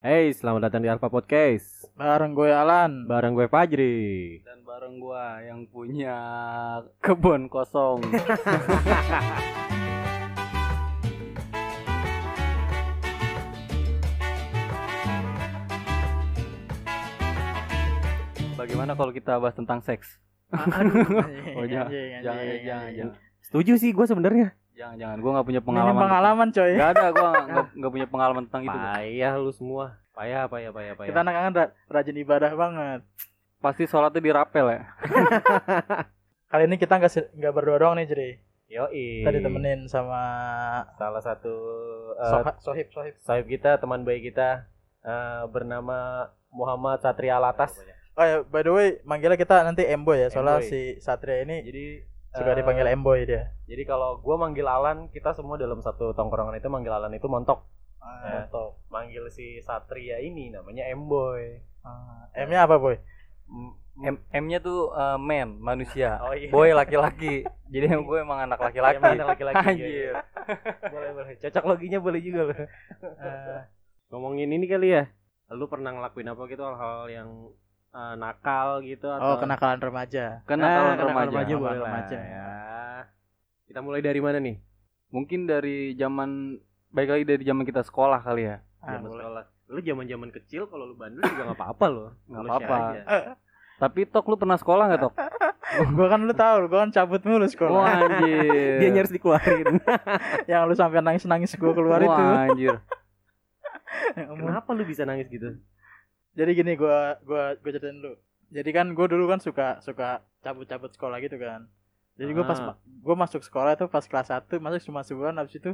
Hey, selamat datang di Alpha Podcast. Bareng gue Alan. Bareng gue Fajri. dan bareng gua yang punya kebun kosong. Bagaimana kalau kita bahas tentang seks? Oh, jangan, jangan, jangan, jangan, Setuju sih gue sebenarnya. Jangan, jangan. Gua nggak punya Pengalaman, pengalaman. pengalaman coy. Gak ada, nggak- nggak nggak punya pengalaman tentang itu. Payah lu semua. Payah, payah, payah, payah. Kita anak-anak ra- rajin ibadah banget. Pasti sholatnya dirapel ya. Kali ini kita nggak se- nggak berdua doang nih Jeri. Yoi. Kita ditemenin sama salah satu uh, Sohib Sohib. sahib kita, teman baik kita eh, bernama Muhammad Satria Latas. Oh ya, by the way, manggilnya kita nanti Emboy ya, soalnya Emboy. si Satria ini Jadi suka eh, dipanggil Emboy dia. Jadi kalau gua manggil Alan, kita semua dalam satu tongkrongan itu manggil Alan itu montok. Ah, Montok. Manggil si Satria ini namanya Emboy. ah. M-nya apa, Boy? M M-nya tuh eh, man, manusia. Oh iya. Boy laki-laki. Jadi gue emang anak laki-laki. Emang anak laki-laki. Anjir. iya. boleh boleh. Cocok loginya boleh juga loh. Eh, Ngomongin ini kali ya. Lu pernah ngelakuin apa gitu hal-hal yang eh, nakal gitu oh, atau kenakalan remaja. Kenakalan kenakalan remaja. remaja boleh remaja. Ya. Kita mulai dari mana nih? Mungkin dari zaman baik lagi dari zaman kita sekolah kali ya. Ah, Zaman boleh. sekolah. Lu zaman-zaman kecil kalau lu bandel juga nggak apa-apa loh. Nggak apa-apa. Tapi Tok lu pernah sekolah nggak Tok? gua kan lu tahu, gua kan cabut mulu Wah sekolah. anjir. Dia nyaris dikeluarin. Yang lu sampai nangis-nangis gua keluar itu. Wah anjir. Ya ampun. Kenapa lu bisa nangis gitu? Jadi gini gua gua gua ceritain dulu. Jadi kan gua dulu kan suka suka cabut-cabut sekolah gitu kan. Jadi gua pas Ah. ma- gua masuk sekolah itu pas kelas 1 masuk cuma sebulan habis itu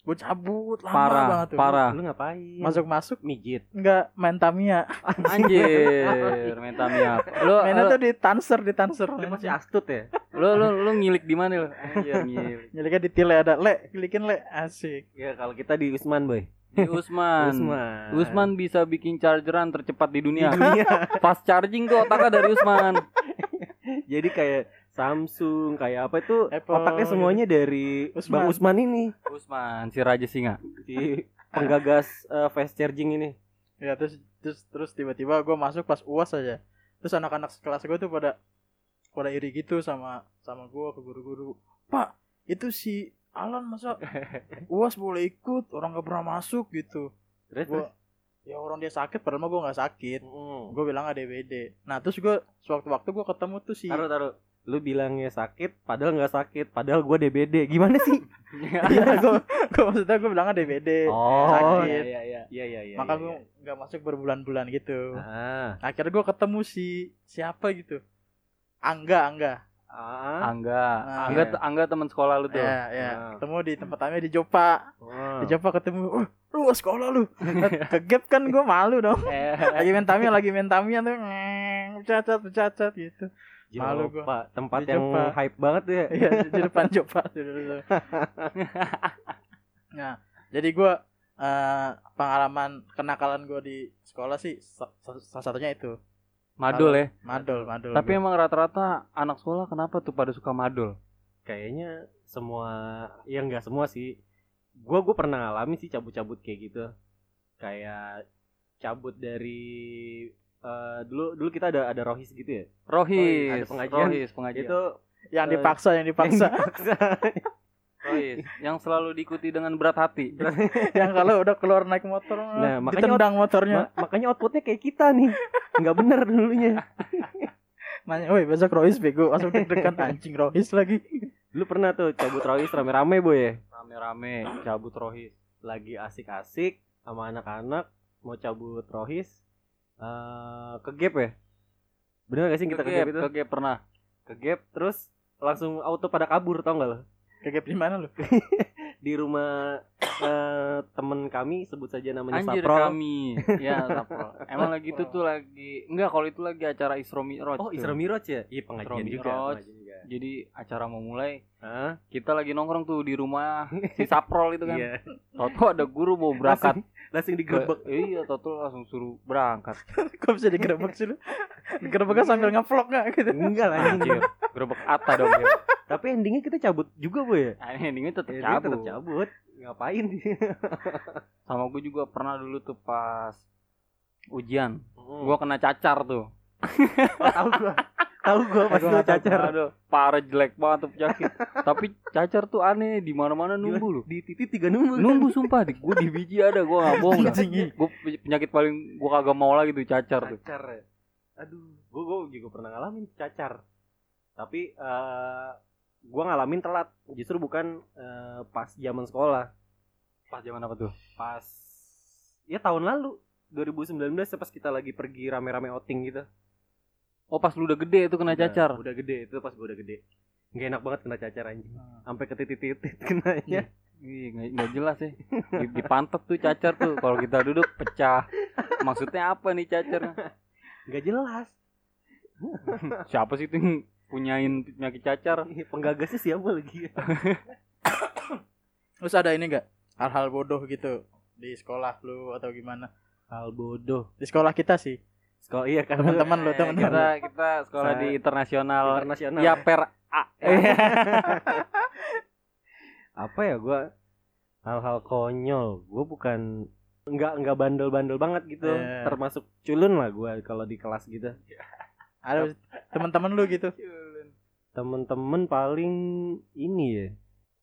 gua cabut lama Parah, banget tuh. parah. Lu ngapain? Masuk-masuk mijit. enggak main Tamiya. Anjir, main Tamiya. Lu Mainnya tuh di Tanser, di Tanser. Lu masih astut ya? lu lu lu ngilik di mana lu? Anjir, ngilik. Nyeliknya di tile ada le, klikin le, asik. Ya kalau kita di Usman, Boy. Di Usman. Usman. Usman bisa bikin chargeran tercepat di dunia. Di dunia. Fast charging tuh otaknya dari Usman. Jadi kayak Samsung, kayak apa itu Apple, otaknya semuanya dari Usman. Bang Usman ini, Usman, si Raja Singa. si penggagas eh, fast charging ini. Ya terus terus terus tiba-tiba gua masuk pas UAS aja. Terus anak-anak kelas gua tuh pada pada iri gitu sama sama gua ke guru-guru. Pak, itu si Alan masa UAS boleh ikut, orang gak pernah masuk gitu. Terus, terus. Gua ya orang dia sakit padahal mah gua nggak sakit. Mm. Gue bilang ada DBD. Nah, terus gua sewaktu-waktu gua ketemu tuh si Taruh, taruh. Lu bilangnya sakit, padahal nggak sakit, padahal gua DBD. Gimana sih? Iya, gua, gua maksudnya gua bilangnya DBD. Oh, sakit. iya iya. Iya, iya, iya. Maka iya, iya. nggak masuk berbulan-bulan gitu. Ah. Akhirnya gua ketemu si siapa gitu. Angga, Angga. Ah. Angga, Nah, Angga, iya. Angga teman sekolah lu tuh. Ya, ya. Ah. Ketemu di tempat kami di Jopa. Wah. Di Jopa ketemu, "Oh, lu sekolah lu." Ke gap kan gua malu dong. Eh, Lagi main Tamiya, lagi main Tamiya tuh bercacat, bercacat gitu. Malu gua. Jopa, tempat Di yang Jopa. hype banget ya. Iya, di, depan Jopa. Nah, jadi gua eh, pengalaman kenakalan gua di sekolah sih sa- sa- salah satunya itu. Madul ya. Madul, madul. Tapi emang rata-rata anak sekolah kenapa tuh pada suka madul? Kayaknya semua, ya nggak semua sih. Gua gua pernah ngalamin sih cabut-cabut kayak gitu. Kayak cabut dari eh, dulu dulu kita ada ada rohis gitu ya. Rohis, ada pengajian. Rohis, pengajian. Itu yang eh, dipaksa, yang dipaksa. Rohis, yang selalu diikuti dengan berat hati. yang kalau udah keluar naik motor, Nah, makanya ditendang motornya. Ma- makanya outputnya kayak kita nih. Nggak bener dulunya. Nanya, "Woi, besok Rohis bego." Langsung deg-degan anjing Rohis lagi. Dulu pernah tuh cabut rohis rame-rame boy ya. Rame-rame cabut Rohis. Lagi asik-asik sama anak-anak mau cabut rohis eh ke gap ya. Bener gak sih kita ke gap itu? ke gap pernah. Ke gap terus langsung auto pada kabur tau gak lo? Kegap di mana lu? Di rumah eh, temen kami sebut saja namanya Anjir Saprol. kami. Ya, Saprol. Emang lagi itu tuh lagi enggak kalau itu lagi acara Isra Mi'raj. Oh. Isra Miraj ya? Iya pengajian juga. Pengajian juga. Jadi acara mau mulai, Hah? kita lagi nongkrong tuh di rumah si Saprol itu kan. Iya. Toto ada guru mau berangkat. Langsung, langsung digerebek. Ke- iya, Toto langsung suruh berangkat. Kok bisa digerebek sih lu? Digerebeknya sambil ngevlog gak gitu? Enggak lah anjing. Anjir, gerbek Ata dong ya. Tapi endingnya kita cabut juga boy ya. Nah, endingnya tetap Endingnya cabut. tetap cabut. Ngapain? Sama gue juga pernah dulu tuh pas ujian. Hmm. Gua kena cacar tuh. Oh, tahu gua. Tahu gua pas lu tahu, cacar. Aduh, parah jelek banget tuh penyakit. Tapi cacar tuh aneh di mana-mana nunggu loh. Di titik tiga numbu. Nunggu sumpah di gua di biji ada gua nggak bohong. Gua penyakit paling gua kagak mau lagi tuh cacar tuh. cacar ya. Aduh, gua gua juga pernah ngalamin cacar. Tapi eh gua ngalamin telat. Justru bukan eh, pas zaman sekolah. Pas zaman apa tuh? Pas ya tahun lalu 2019 pas kita lagi pergi rame-rame outing gitu. Oh pas lu udah gede itu kena Udah- cacar. Udah gede itu pas gua udah gede. Gak enak banget kena cacar anjing. Hmm. Sampai ke titik-titik kenanya. Iya nggak nggak jelas sih. Di, di pantat tuh cacar tuh. Kalau kita duduk pecah. Maksudnya apa nih cacar? Gak jelas. Siapa sih tuh yang punyain penyakit cacar? Penggagasnya siapa lagi? Terus ada ini enggak? Hal-hal bodoh gitu di sekolah lu atau gimana? Hal bodoh. Di sekolah kita sih. Sekolah iya kan. Teman-teman lu, Eh, teman-teman. Kita kita sekolah Sa- di internasional. internasional. Ya per A. apa ya gua hal-hal konyol gue bukan nggak nggak bandel-bandel banget gitu Eh. termasuk culun lah gua kalau di kelas gitu Ada teman-teman lu gitu. temen-temen paling ini ya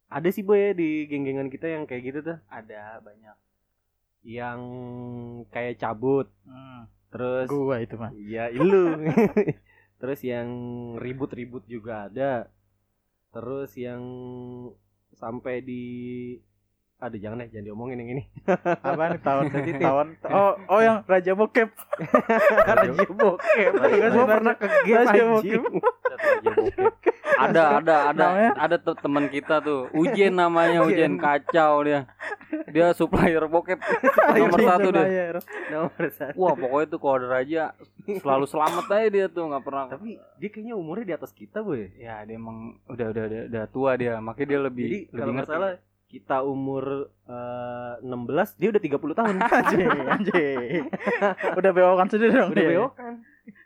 ada sih boy ya di geng-gengan kita yang kayak gitu tuh Ada banyak. yang kayak cabut Hmm. terus Gua itu mah. ya ilu terus yang ribut-ribut juga ada terus yang sampai di ada jangan deh jangan diomongin yang ini Apaan tahun tahun oh oh yang Raja Bokep. Raja bokep. Raja Gua pernah ke game Raja anjing. Raja bokep. ada ada ada Namanya? ada tuh teman kita tuh Ujen namanya Ujen kacau dia dia supplier bokep nomor satu dia. Nomor satu. wah pokoknya tuh kalau ada raja selalu selamat aja dia tuh nggak pernah Tapi dia kayaknya umurnya di atas kita, boy. ya dia emang udah udah udah, udah tua dia makanya dia lebih Jadi lebih kalau ngerti. salah kita umur eh, 16, dia udah 30 tahun. Anjing, anjing. Udah bewokan sendiri dong udah dia. bewokan.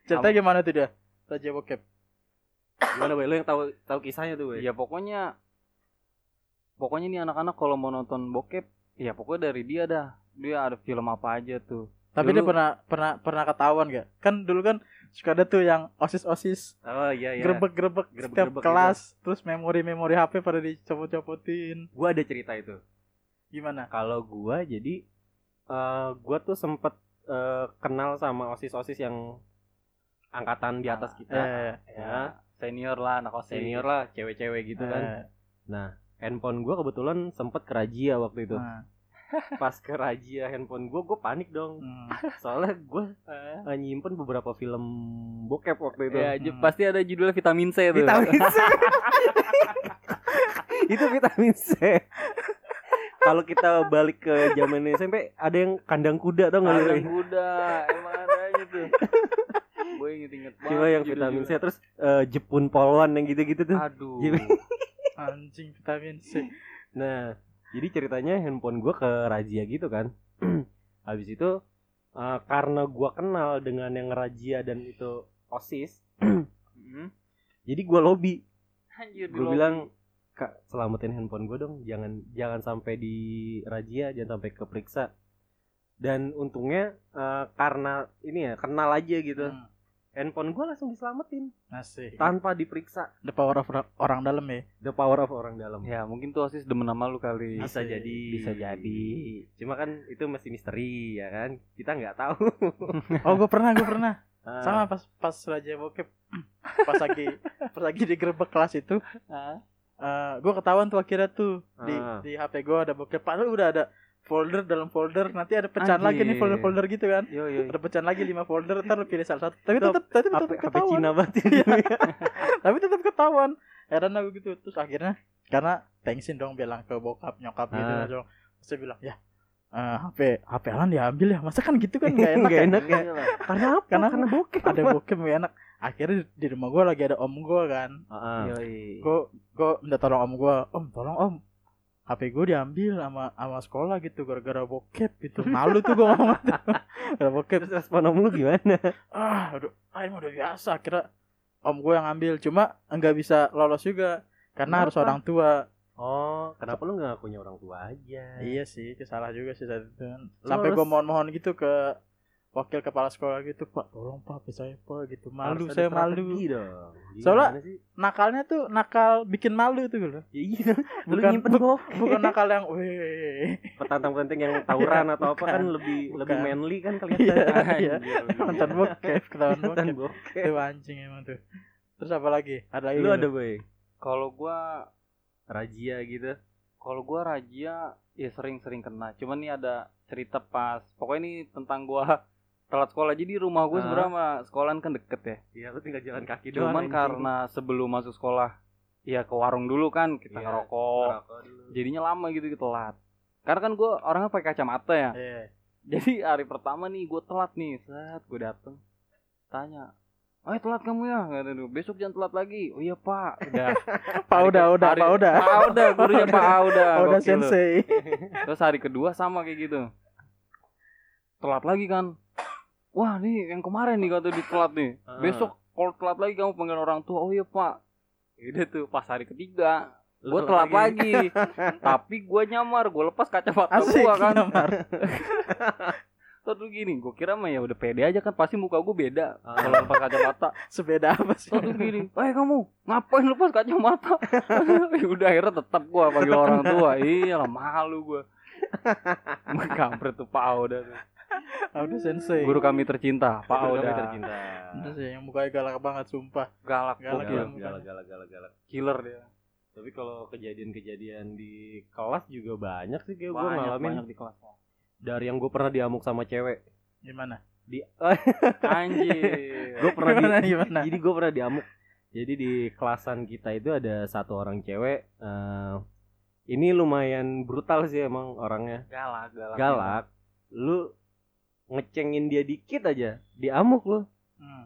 Ceritanya gimana tuh dia? Raja Bokep. Gimana, boy? Lu yang tahu tahu kisahnya tuh, boy. ya pokoknya pokoknya nih anak-anak kalau mau nonton bokep ya pokoknya dari dia dah dia ada film apa aja tuh Tapi dia Dulu- pernah pernah pernah ketahuan gak? Kan dulu kan suka ada tuh yang osis-osis Oh iya iya. grebek-grebek setiap Grebek-grebek kelas, terus memori-memori HP pada dicopot-copotin. Gua ada cerita itu. Gimana? Kalau gua jadi eh gua tuh sempet eh, kenal sama osis-osis yang angkatan di atas kita. Eh, ya, senior lah anak osis senior lah, cewek-cewek gitu kan. eh, Nah, handphone gua kebetulan sempet kerajia waktu itu. nah, Pas kerajia handphone gua, gua panik dong. hmm. Soalnya gua eh, nyimpen beberapa film bokep waktu itu. ya Hmm. pasti ada judulnya vitamin C tuh Vitamin C. itu vitamin C. Kalau kita balik ke zaman SMP, ada yang kandang kuda tau nggak? Kandang kuda emang ada aja tuh gue inget-inget banget Cuma yang vitamin C terus eh, Jepun polwan yang gitu-gitu tuh. aduh Anjing vitamin C. Nah, jadi ceritanya handphone gua ke razia gitu kan. Habis itu eh, karena gua kenal dengan yang razia dan itu OSIS, Hmm. jadi gua lobby. Gue bilang, "Kak, selamatin handphone gua dong. Jangan jangan sampai di razia, jangan sampai keperiksa." Dan untungnya eh, karena ini ya, kenal aja gitu. Hmm. Handphone gua langsung diselamatin Asik. tanpa diperiksa. The power of ra- orang dalam ya. The power of orang dalam. ya mungkin tuh osis demen sama lu kali bisa Asik. jadi bisa jadi cuma kan itu masih misteri ya kan kita nggak tahu Oh, gue pernah, gue pernah. Ah, Sama pas pas Raja Bokep. Pas lagi pas lagi di gerbek kelas itu, Ah. gue ketahuan tuh akhirnya tuh di Ah. di HP gue ada bokep. Padahal udah ada folder dalam folder. Nanti ada pecahan lagi nih folder-folder gitu kan. yo yo Ada pecahan lagi lima folder. Ntar lu pilih salah satu. Tapi tetap tapi tetap ketahuan. Cina banget ya. Tapi tetap ketahuan. Heran aku gitu. Terus akhirnya karena tensin dong bilang ke bokap nyokap gitu Ah. Terus dia bilang ya eh, HP HP Alan diambil ya masa kan gitu kan nggak enak Nggak ya enak ya karena apa Karena karena bokep ada bokep nggak enak akhirnya di, di rumah gue lagi ada om gue kan Ah, Yoi. gue gue minta tolong om gue om tolong om HP gue diambil sama sama sekolah gitu gara-gara bokep gitu. Malu tuh gue ngomong gitu. gara bokep. Terus respon om lu gimana? Ah aduh ah, ini udah biasa. Kira om gue yang ambil cuma nggak bisa lolos juga karena harus Kenapa? orang tua. Oh kenapa lu nggak ngakunya orang tua aja? Iya sih salah juga sih saat itu. Sampai gue harus- mohon-mohon gitu ke wakil kepala sekolah gitu pak tolong pak bisa saya pak gitu malu Harus saya malu dong. Soalnya- Gimana sih? nakalnya tuh nakal bikin malu tuh loh ya iya Bukan- nyimpen bu- bukan nakal yang weh petantang petantang yang tawuran atau apa kan Bukan. lebih Bukan. lebih manly kan iya kelihatan iya Anjir. nonton bokep ketahuan bokep itu anjing emang tuh terus apa lagi ada lagi lu gitu? ada boy Kalau gua razia gitu kalau gua razia ya sering-sering kena. Cuman nih ada cerita pas pokoknya ini tentang gua telat sekolah. Jadi rumah Ah. sebenarnya sama sekolahan kan deket ya. Iya lu tinggal jalan kaki Cuman doang anjing. karena sebelum masuk sekolah ya ke warung dulu kan kita Iya, ngerokok. dulu. Jadinya lama gitu telat. Karena kan gua orangnya pakai kacamata ya. Iya. Jadi hari pertama nih gue telat nih, saat gue dateng tanya, oh telat kamu ya? Kata besok jangan telat lagi. Oh iya pak, udah. pak udah udah hari- pak udah Pak udah, gurunya pak udah. pak udah sensei Terus hari kedua sama kayak gitu. Telat lagi kan. Wah nih yang kemarin nih kata di telat nih. Ah. Besok kalau telat lagi kamu panggil orang tua. Oh iya pak. Udah tuh pas hari ketiga gue telat lagi. Tapi gue nyamar, gue lepas kacamata gue kan. nyamar. Terus gini, gue kira mah ya udah pede aja kan pasti muka gue beda Ah. kalau lepas kacamata. sepeda apa sih Terus gini, eh kamu ngapain lepas kacamata? Ya udah akhirnya tetap gue panggil orang tua. Iya lah malu gue. Kampret tuh Pak Auda tuh. Udah sensei. Guru kami tercinta, Pak Auda. tercinta. Udah sih yang mukanya galak banget sumpah. Galak, Galak, galak galak galak galak galak. Killer dia. tapi kalau kejadian-kejadian di kelas juga banyak sih kayak gue ngalamin. banyak di kelas. dari yang gue pernah diamuk sama cewek. Gimana? Di Anjir. gue pernah di, gimana gimana? Jadi gue pernah diamuk. Jadi di kelasan kita itu ada satu orang cewek eh, ini lumayan brutal sih emang orangnya. Galak, galak. galak. Lu ngecengin dia dikit aja diamuk lu hmm.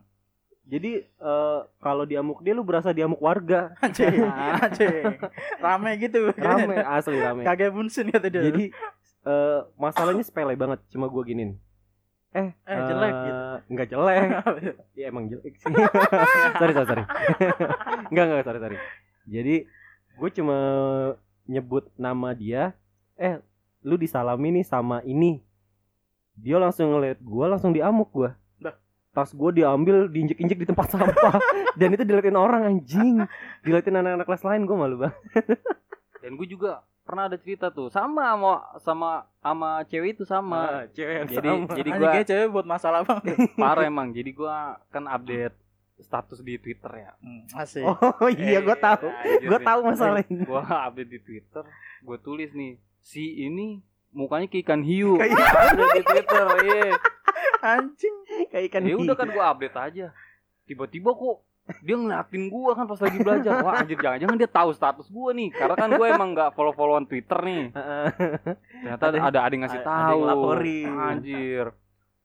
jadi eh, kalau diamuk dia lu berasa diamuk warga. Anjing. Anjing. Rame gitu. Rame asli rame. Kagak bunsin kata dia. Jadi eh, masalahnya sepele banget. Cuma gue ginin eh Eh, jelek gitu. nggak jelek. Ya emang jelek sih. Sorry sorry sorry. Nggak nggak sorry sorry. Jadi gue cuma nyebut nama dia. Eh lu disalami nih sama ini dia langsung ngeliat gue langsung diamuk gue Dah. tas gue diambil diinjek-injek di tempat sampah dan itu diliatin orang anjing diliatin anak-anak kelas lain gue malu banget Dan gue juga pernah ada cerita tuh sama sama sama sama cewek itu sama. Ah, cewek yang Jadi sama. jadi kayak cewek buat masalah banget parah emang. Jadi gua kan update status di Twitter ya. hmm, asik oh iya gue tahu Anjir, gue Vin. tahu masalah ini Gua update di Twitter, gue tulis nih si ini mukanya kayak ikan hiu. Kayak Ada di Twitter, iya. anjing kayak ikan Ya udah hiu. kan gua update aja. Tiba-tiba kok dia ngeliatin gua kan pas lagi belajar. Wah anjir jangan-jangan dia tahu status gua nih. Karena kan gua emang nggak follow-followan Twitter nih. Ternyata Ada- ada ada, yang ngasih tahu. laporin. Anjir.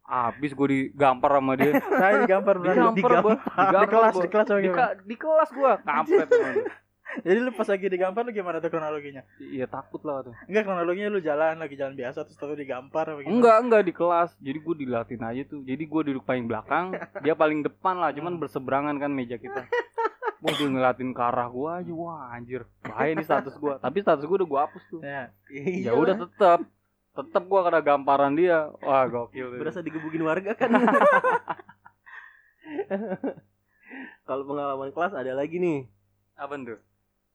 Abis gue digampar sama dia. saya digampar berani Digampar gua. di kelas di kelas di, di kelas gua kampret. Jadi lu pas lagi digampar lu gimana tuh kronologinya Iya takut lah tuh. enggak kronologinya lu jalan lagi jalan biasa terus tahu digampar apa gimana? Enggak, enggak di kelas. Jadi gue dilatin aja tuh. Jadi gue duduk paling belakang, dia paling depan lah, cuman berseberangan kan meja kita. Wah dia ngeliatin ke arah gue aja, wah anjir, bahaya nih status gue. Tapi status gue udah gue hapus tuh. ya Ya udah tetep, tetep gue kena gamparan dia. Wah gokil. berasa digebukin warga kan kalau pengalaman kelas ada lagi nih Apa tuh?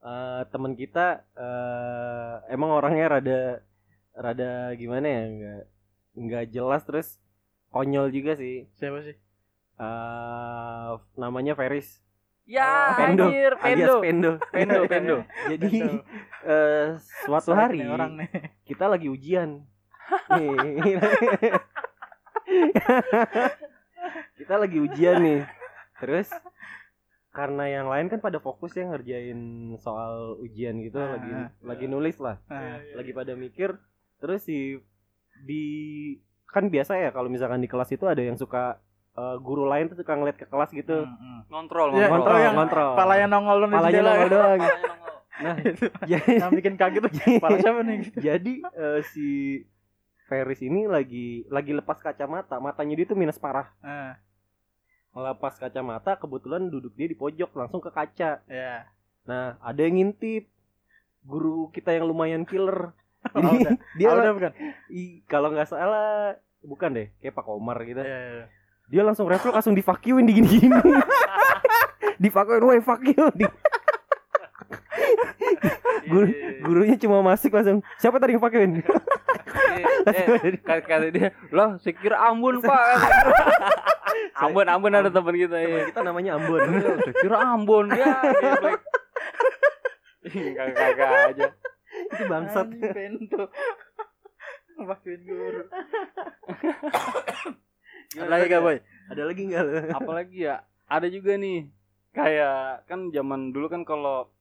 Eh teman kita eh emang orangnya rada rada gimana ya nggak nggak jelas terus konyol juga sih. Siapa sih? Eh namanya Feris. Ya, Pendo, anjir, alias pendo. Pendo. Pendo, pendo. jadi Pendo. eh suatu Sorry hari nih orang nih. kita lagi ujian. Nih. Kita lagi ujian nih. Terus karena yang lain kan pada fokus ya ngerjain soal ujian gitu Ah, lagi ah. lagi nulis lah Nah, lagi pada mikir terus si di kan biasa ya kalau misalkan di kelas itu ada yang suka eh, guru lain tuh suka ngeliat ke kelas gitu hmm, hmm. Ngontrol, Ya, ngontrol. yang ngontrol palanya nongol palanya jendela nongol doang nongol. nah Itu. jadi yang bikin kaget tuh pala siapa nih gitu. jadi eh, si Ferris ini lagi lagi lepas kacamata matanya dia tuh minus parah Nah, ngelepas kacamata kebetulan duduk dia di pojok langsung ke kaca. Ya nah ada yang ngintip. Guru kita yang lumayan killer. Oh, jadi udah. dia Ah, udah bukan? I- kalau nggak salah bukan deh kayak Pak Komar gitu. Iya, iya. dia langsung refleks langsung divakuin di gini-gini divakuin woi fuck you di, guru, gurunya cuma masuk langsung siapa tadi yang vakuin eh, kata, kata dia loh saya kira Ambon pak Ambon Ambon ada teman kita ya kita namanya Ambon saya kira Ambon ya geblek. kagak aja itu bangsat Bento. Vakuin guru. Ada lagi gak boy? ada lagi nggak lu? apalagi ya ada juga nih kayak kan zaman dulu kan kalau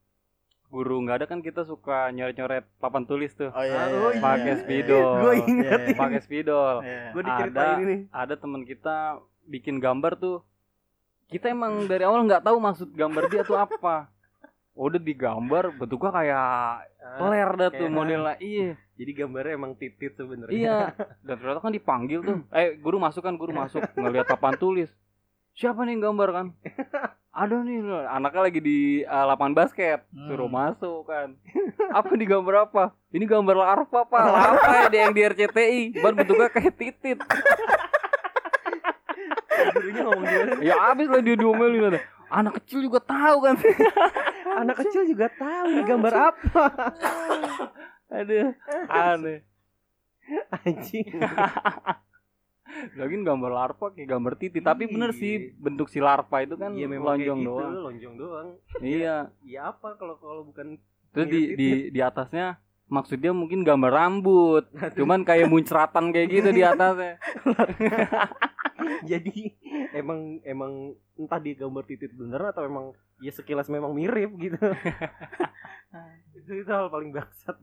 guru nggak ada kan kita suka nyoret-nyoret papan tulis tuh Oh iya. Ah, iya, oh iya, pakai spidol Gua ingat Iya, pakai spidol gue diceritain Ada. ini ada teman kita bikin gambar tuh kita emang dari awal nggak tahu maksud gambar dia tuh apa. Udah digambar bentuknya kayak peler dah tuh modelnya. Iya. Jadi gambarnya emang titit sebenarnya. Iya. Dan ternyata kan dipanggil tuh. Eh guru masuk kan guru masuk. Ngeliat papan tulis. Siapa nih yang gambar kan? Ada nih. Anaknya lagi di uh, lapangan basket. Hmm. suruh masuk kan. Apa nih gambar apa? Ini gambar larva pak. Larva ya yang di RCTI cuman bentuknya kayak titit gurunya ngomong gimana? Ya abis lah dia diomelin ada. Anak kecil juga tahu kan? Anak kecil juga tahu ini gambar apa. Aduh aneh. Anjing. Lagi gambar larva kayak gambar titit tapi bener Iya. sih bentuk si larva itu kan iya memang lonjong gitu, doang. lonjong doang. Iya. Ya apa kalau kalau bukan terus di di di atasnya maksudnya mungkin gambar rambut. Cuman kayak muncratan kayak gitu di atasnya jadi emang emang entah dia gambar titit bener atau emang ya sekilas memang mirip gitu itu itu hal paling bangsat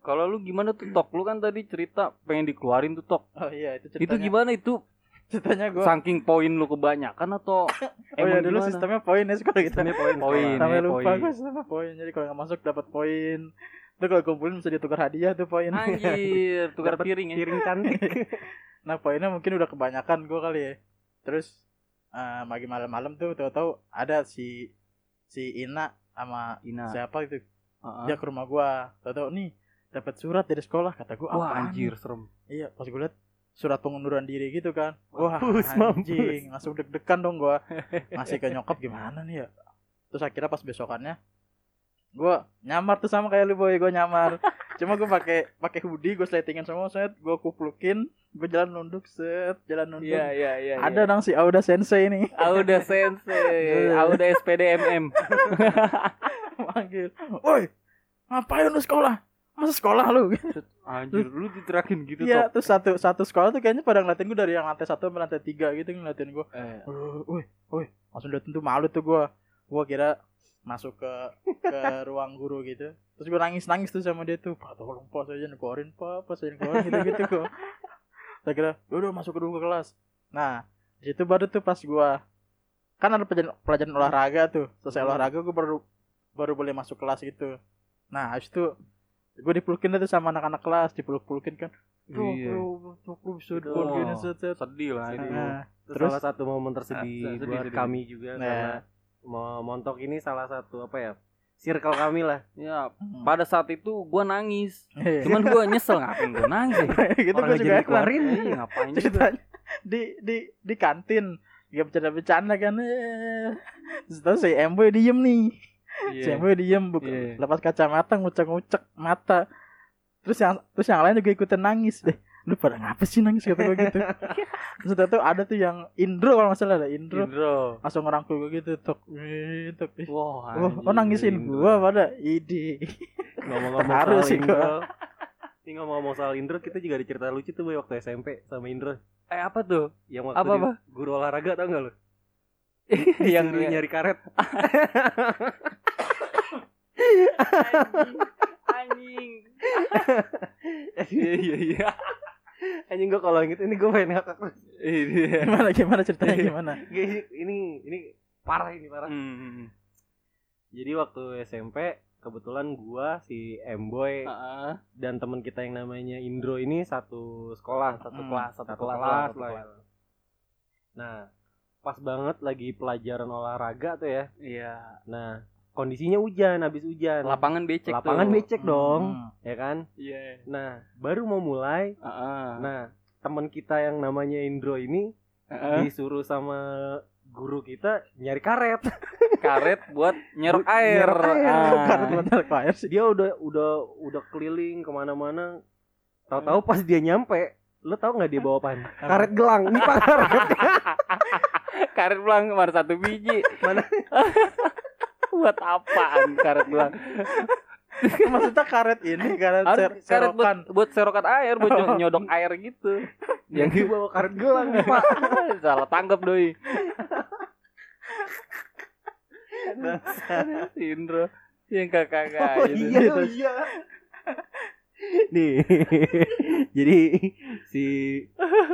kalau lu gimana tuh tok lu kan tadi cerita pengen dikeluarin tuh tok Oh iya itu itu ceritanya. gimana itu Ceritanya gue. saking poin lu kebanyakan atau Oh iya dulu gimana? sistemnya poin ya sekolah kita. Sistemnya poin Poin. sekolah. Sampai ya, lupa poin. gue sistemnya poin. Jadi kalau nggak masuk dapat poin. Itu kalau kumpulin bisa ditukar hadiah tuh poin. anjir tukar piring ya. piring cantik. Nah poinnya mungkin udah kebanyakan gue kali ya. Terus eh pagi malam-malam tuh tahu-tahu ada si si Ina sama Ina. siapa itu. Heeh. dia ke rumah gua. Tahu-tahu nih dapat surat dari sekolah kata gua. Wah apaan? anjir nih?" serem. Iya pas gue liat surat pengunduran diri gitu kan. Wah Mampus, anjing langsung deg-degan dong gua. Ngasih ke nyokap gimana nih ya? Terus akhirnya pas besokannya gua nyamar tuh sama kayak lu boy gua nyamar. Cuma gua pakai pakai hoodie gua sletingin semua set gua kuplukin gua jalan nunduk set jalan nunduk. Iya iya iya ada dong si Auda Sensei nih Auda Sensei Auda SPDMM manggil woi ngapain lu sekolah? Masa sekolah lu? Anjir lu diterakin gitu Iya, terus satu satu sekolah tuh kayaknya pada ngeliatin gue dari yang lantai satu sampai lantai tiga gitu ngeliatin gue. eh, Woi, woi, langsung liatin tuh malu tuh gue. Gue kira masuk ke ke ruang guru gitu. Terus gue nangis nangis tuh sama dia tuh. Pak tolong pak saya jangan keluarin pak, pak saya jangan keluarin gitu gitu gue. Saya kira, udah masuk ke dulu ke kelas. Nah, di situ baru tuh pas gue kan ada pelajaran, pelajaran olahraga tuh. Selesai Hmm. olahraga gue baru baru boleh masuk kelas gitu. Nah, habis itu gue dipelukin tuh sama anak-anak kelas, dipeluk-pelukin kan. Bro, Iya. bro, bro, bro, bisa Oh. dipeluk gini, set, set. sedih lah itu Nah, Itu Terus? salah satu momen tersedih Ah, sedih, buat sedih. kami juga Nah. karena montok ini salah satu apa ya circle kami lah ya hmm. pada saat itu gua nangis Iya. cuman gua nyesel ngapain gua nangis ya gitu Orang gue juga. Iya, ngapain juga ceritanya di di di kantin gak bercanda-bercanda kan eh. terus tahu si Emboy diem nih si Iya. Emboy diem buka, Iya. lepas kacamata ngucek-ngucek mata terus yang terus yang lain juga ikutan nangis deh lu pada ngapa sih nangis kata gue gitu? Terus tahu ada tuh yang Indro kalau nggak salah ada Indro. Indro. Langsung ngerangkul gue gitu tok eh, tok. Wah Oh, oh nangisin Indro. gua pada ide ngomong-ngomong soal sih Indro. Ini ngomong-ngomong soal Indro kita juga ada cerita lucu tuh boy waktu SMP sama Indro. Eh apa tuh? Yang waktu Apa, apa? guru olahraga tau gak lu? Yang Disuruh nyari karet. Anjing. Iya iya iya anjing gue kalau gitu ini gue pengen ngakak Iya. gimana gimana ceritanya gimana Gini, ini ini parah ini parah Hmm. jadi waktu SMP kebetulan gua si Emboy Heeh. dan teman kita yang namanya Indro ini satu sekolah satu Hmm, kelas satu, satu kelas, kelas lah satu ya. kelas. Nah, pas banget lagi pelajaran olahraga tuh ya. iya Nah, kondisinya hujan habis hujan Lapangan becek lapangan tuh. becek dong Hmm. ya kan Iya. nah baru mau mulai Heeh. nah teman kita yang namanya Indro ini Heeh. disuruh sama guru kita nyari karet Karet buat nyerok Bu- air. nyerok air. Ah. Karet air dia udah udah udah keliling ke mana-mana tahu-tahu pas dia nyampe lo tau nggak dia bawa apaan karet gelang ini pak karet karet belang kemarin satu biji. Mana? Buat apaan karet belang? Maksudnya karet ini, karet ser- karet buat, serokan. buat serokan air, buat nyo- nyodok air gitu. yang dia bawa karet gelang pak Salah tanggap doi. Indro yang kakak oh gitu. iya oh iya nih jadi si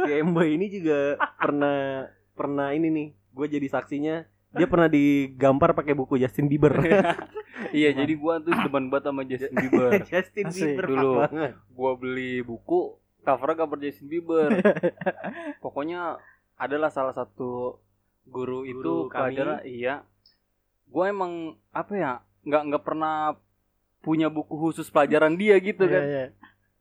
si Embo ini juga pernah pernah ini nih gue jadi saksinya dia pernah digambar pakai buku Justin Bieber Iya, jadi gua tuh demen banget sama Justin Bieber. Justin. Bieber Dulu. Banget. gua beli buku covernya cover Justin Bieber. Pokoknya adalah salah satu guru, itu Guru kami. pelajaran iya. Gua emang apa ya? nggak nggak pernah punya buku khusus pelajaran dia gitu Iya, kan. iya.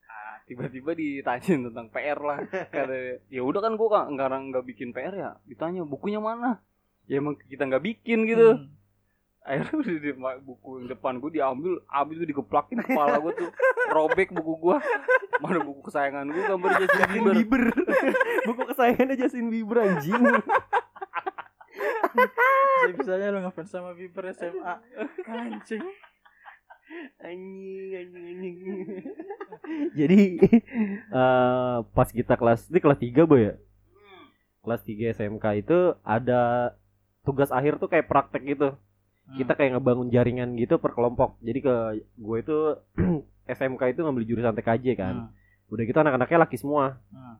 Ah, tiba-tiba ditanyain tentang PR lah. Kata ya udah kan gua nggak nggak nggak bikin PR ya. Ditanya bukunya mana? Ya emang kita nggak bikin gitu. Hmm. akhirnya udah di buku yang depan gue diambil abis itu digeplakin kepala gue tuh robek buku gue mana buku kesayangan gue gambar Justin Bieber Bieber buku kesayangannya Justin Bieber anjing Bisa bisanya lu ngefans sama Bieber SMA. Anjing. anjing anjing anjing jadi eh, pas kita kelas ini kelas 3 boy ya kelas 3 SMK itu ada tugas akhir tuh kayak praktek gitu Hmm. kita kayak ngebangun jaringan gitu per kelompok jadi ke gue itu SMK itu ngambil jurusan TKJ kan Hmm. udah gitu anak-anaknya laki semua Hmm.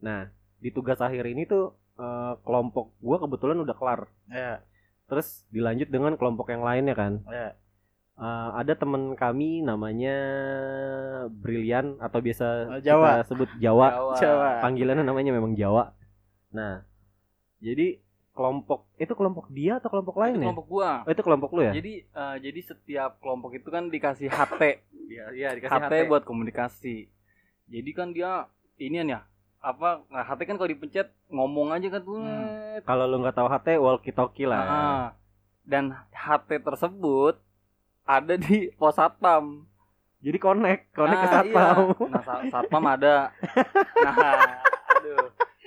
nah di tugas akhir ini tuh eh, kelompok gue kebetulan udah kelar Ya, terus dilanjut dengan kelompok yang lainnya kan ya. Eh, ada teman kami namanya Brilian atau biasa Oh, Jawa. kita sebut Jawa. Jawa. Panggilannya namanya memang Jawa. Nah, jadi kelompok itu kelompok dia atau kelompok lain itu ya? kelompok gue Oh, itu kelompok lu ya? jadi eh, jadi setiap kelompok itu kan dikasih HT Iya, iya HT, buat komunikasi jadi kan dia inian ya apa nah, HT kan kalau dipencet ngomong aja kan tuh Hmm. Kalau lu nggak tahu HT walkie talkie lah. Ah. dan HT tersebut ada di pos satpam Jadi connect, connect ke Ah, satpam. iya. Nah, sa- satpam ada. Nah.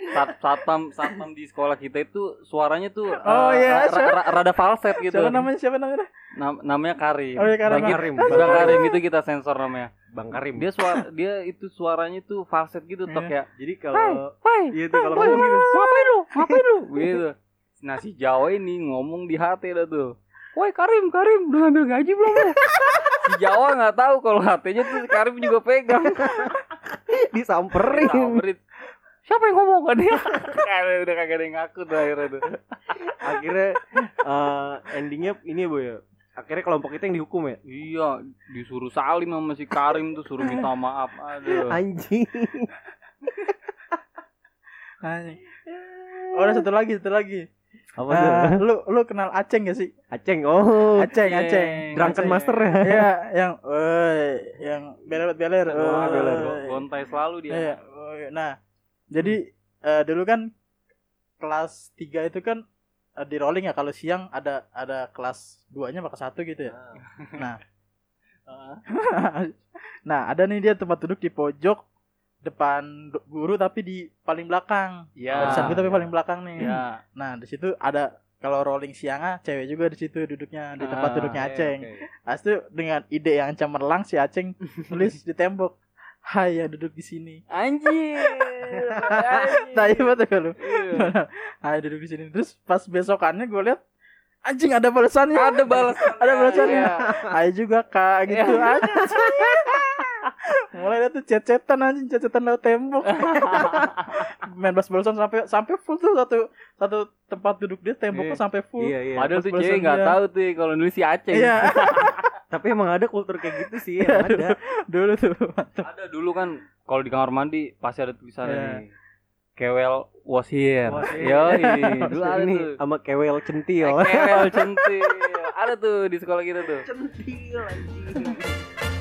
Sat satpam satpam di sekolah kita itu suaranya tuh Oh, eh, iya, ra- ra- rada falset gitu. Siapa namanya? Siapa namanya? Nam- namanya Karim. Oh, iya, Karim. Bang, Karim. Bang Bang Karim itu kita sensor namanya. Bang Karim. Dia suara dia itu suaranya tuh falset gitu tok ya. Jadi kalau iya tuh kalau ngomong gitu. ngapain lu? Ngapain lu? Gitu. Nah, si Jawa ini ngomong di hati dah tuh. Woi Karim, Karim, udah ngambil gaji belum lu? Si Jawa nggak tahu kalau HT-nya tuh si Karim juga pegang. disamperin. Samperin. Siapa yang ngomong kan dia? Kayak udah kagak ada yang ngaku tuh akhirnya tuh. Akhirnya eh, endingnya ini ya, Bu ya. Akhirnya kelompok kita yang dihukum ya. Iya, disuruh salim sama si Karim tuh suruh minta maaf. Aduh. Anjing. Anjing. Oh, ada satu lagi, satu lagi. Apa Eh, tuh? lu lu kenal Aceng gak sih? Aceng. Oh, Aceng, Aceng. Aceng. Drunken Aceng. Master ya. Iya, yang woi, yang beler-beler. Wah, woi. beler. go- gontai selalu dia. Iya, woi. Nah, jadi eh, dulu kan kelas 3 itu kan eh, di rolling ya kalau siang ada ada kelas 2-nya sama kelas 1 gitu ya. Nah, Ah. nah ada nih dia tempat duduk di pojok depan guru tapi di paling belakang. Iya. Barisan gue tapi paling belakang nih. Iya. Nah, di situ ada kalau rolling siangnya cewek juga di situ duduknya di tempat Ah, duduknya oke, Aceng. oke. Habis itu dengan ide yang cemerlang si Aceng tulis di tembok, "Hai yang duduk di sini." Anjir. Nah, iya betul kalau Iya. Hai duduk di sini. Terus pas besokannya gue lihat anjing ada balasannya. Ada balas. Ada balasannya. Iya. Hai juga kak gitu anjing. Mulai dia tuh chat-chatan anjing, chat-chatan lewat tembok. Main balas balasan sampai sampai full tuh satu satu tempat duduk dia temboknya Iya. sampai full. Iya, iya. Padahal tuh cewek nggak balasan tahu tuh kalau nulis si Aceh. Iya, Tapi emang ada kultur kayak gitu sih, emang ada. dulu tuh. Ada dulu kan kalau di kamar mandi pasti ada tulisannya Iya. nih. Kewel was here. Was here. Yoi, dulu ada ini tuh. sama kewel centil Kewel centil. Ada tuh di sekolah kita tuh. centil anjing